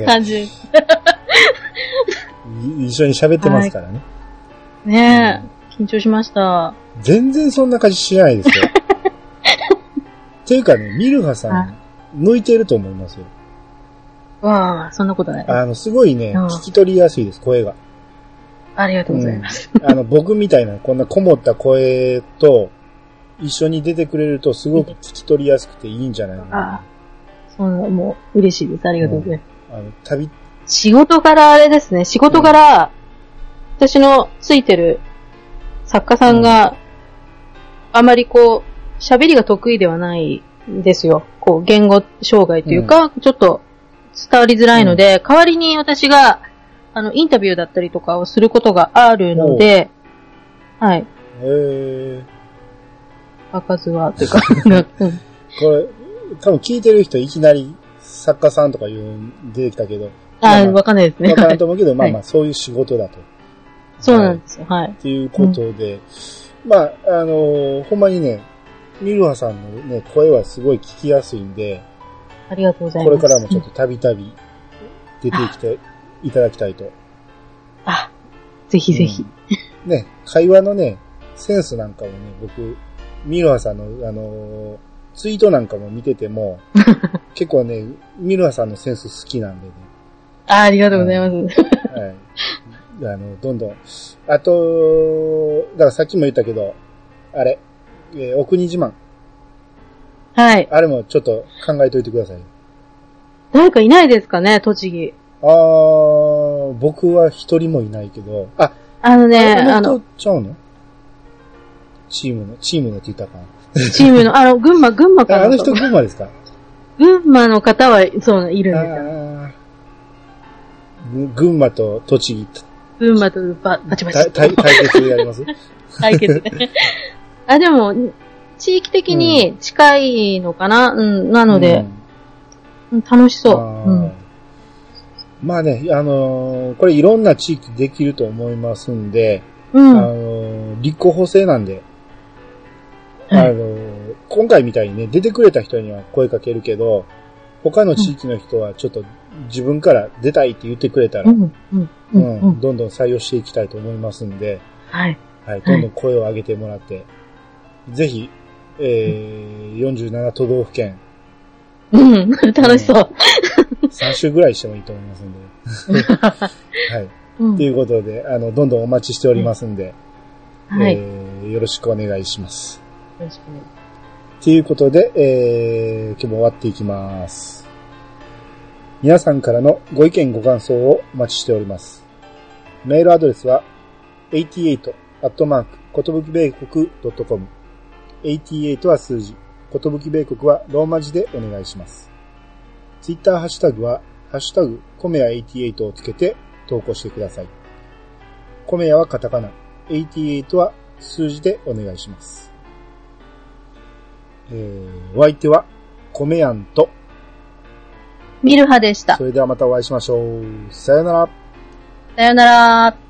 感じ。
い 一緒に喋ってますからね。
ねえ、緊張しました。
全然そんな感じしないですよ。っていうかね、ミルハさ
は
ん、向いてると思いますよ。
わあ、そんなことない。
あの、すごいね、
うん
聞き取りやすいです、声が。
ありがとうございます。
あの、僕みたいな、こんなこもった声と、一緒に出てくれると、すごく聞き取りやすくていいんじゃないの？か
あ
な。
そんな、もう嬉しいです。ありがとうございます。
あの、旅、
仕事柄あれですね、仕事柄、私のついてる作家さんが、あまりこう、喋りが得意ではないんですよ。こう、言語障害というか、ちょっと伝わりづらいので、代わりに私が、あの、インタビューだったりとかをすることがあるので、はい。
え
開かずは、というか、うん
ー、これ、多分聞いてる人いきなり作家さんとか言う、出てきたけど、まあ
あ、
まあ
わかんないですね。
わかんと思うけど、まあまあ、
はい
そういう仕事だと。
そうなんですよ。はい。
っていうことで、まあ、あのほんまにね、ミルハさんのね、声はすごい聞きやすいんで、
ありがとうござい
こ
ます。
れからもちょっとたびたび出てきていただきたいと。
あ、ぜひぜひ。
ね、会話のね、センスなんかもね、僕、ミルハさんの、あのツイートなんかも見てても、結構ね、ミルハさんのセンス好きなんでね、
あありがとうございます。
はい。あの、どんどん。あと、だからさっきも言ったけど、あれ、えーお国自慢。
はい。
あれもちょっと考えといてください。
誰かいないですかね、栃木。
あー、僕は一人もいないけど、あ、
あのね、あの
ちゃうの？チームの、チームのって言ったか
チームの、あの、群馬、群馬か
な。あ、の人群馬ですか？
群馬の方は、そう、いるん
あ
ですよ。
群馬と栃木
群馬とババチバチ。
対決やります？
対決で。あ、でも、地域的に近いのかな、うん、なので、うん。楽しそう。
まあね、あのーこれいろんな地域できると思いますんで、
うん。
あのー立候補制なんで、
はい。
あのー今回みたいにね、出てくれた人には声かけるけど、他の地域の人はちょっと自分から出たいって言ってくれたら、
うん、うん、う、
うん
うんん。
どんどん採用していきたいと思いますんで、
はい。
はい、どんどん声を上げてもらって、ぜひ、えー、47都道府県、
うん、楽しそう。
3週ぐらいしてもいいと思いますんで、はい。
うん
ということで、あの、どんどんお待ちしておりますんで、
はい。よ
えーよろしくお願いします。
ろしくね
ということで、えー、今日も終わっていきます。皆さんからのご意見ご感想をお待ちしております。メールアドレスは、88アットマーク、ことぶき米国 .com。88は数字、ことぶき米国はローマ字。でお願いします。ツイッターハッシュタグは、ハッシュタグ、コメヤ88をつけて投稿してください。コメヤはカタカナ、88は数字。でお願いします。えー、お相手は、コメヤンと、
ミルハでした
そ。れではまたお会いしましょう。さよなら。
さよなら。